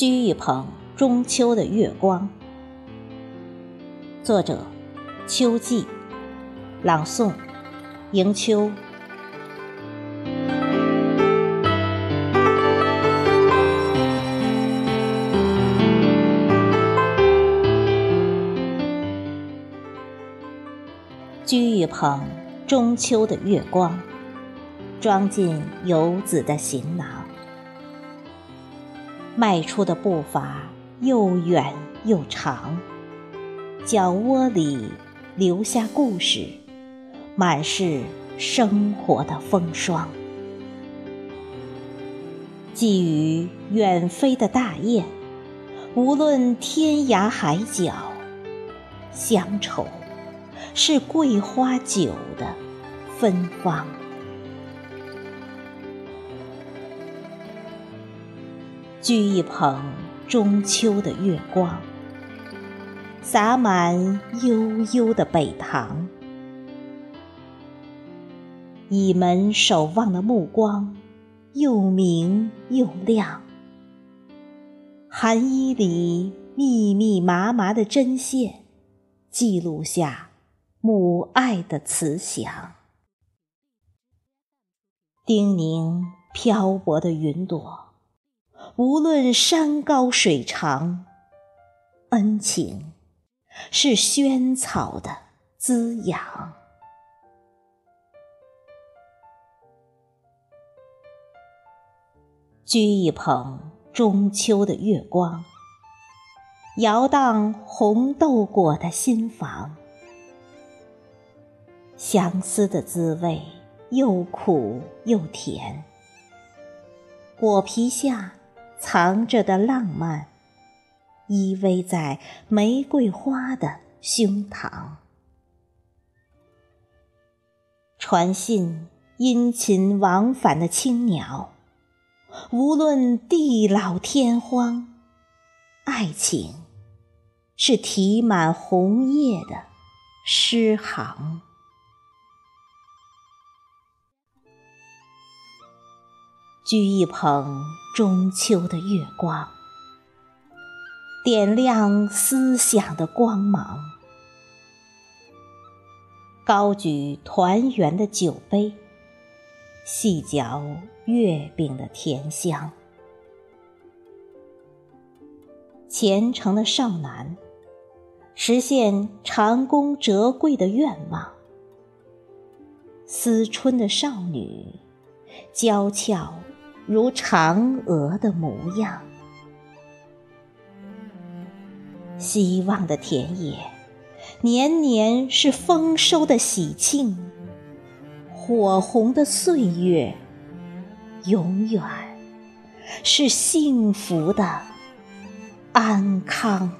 掬一捧中秋的月光，作者：秋季，朗诵：迎秋。掬一捧中秋的月光，装进游子的行囊。迈出的步伐又远又长，脚窝里留下故事，满是生活的风霜。寄予远飞的大雁，无论天涯海角，乡愁是桂花酒的芬芳。掬一捧中秋的月光，洒满悠悠的北塘。倚门守望的目光，又明又亮。寒衣里密密麻麻的针线，记录下母爱的慈祥。叮咛漂泊的云朵。无论山高水长，恩情是萱草的滋养。掬一捧中秋的月光，摇荡红豆果的心房。相思的滋味又苦又甜，果皮下。藏着的浪漫，依偎在玫瑰花的胸膛。传信殷勤往返的青鸟，无论地老天荒，爱情是题满红叶的诗行。掬一捧中秋的月光，点亮思想的光芒。高举团圆的酒杯，细嚼月饼的甜香。虔诚的少男，实现长弓折桂的愿望。思春的少女，娇俏。如嫦娥的模样，希望的田野，年年是丰收的喜庆；火红的岁月，永远是幸福的安康。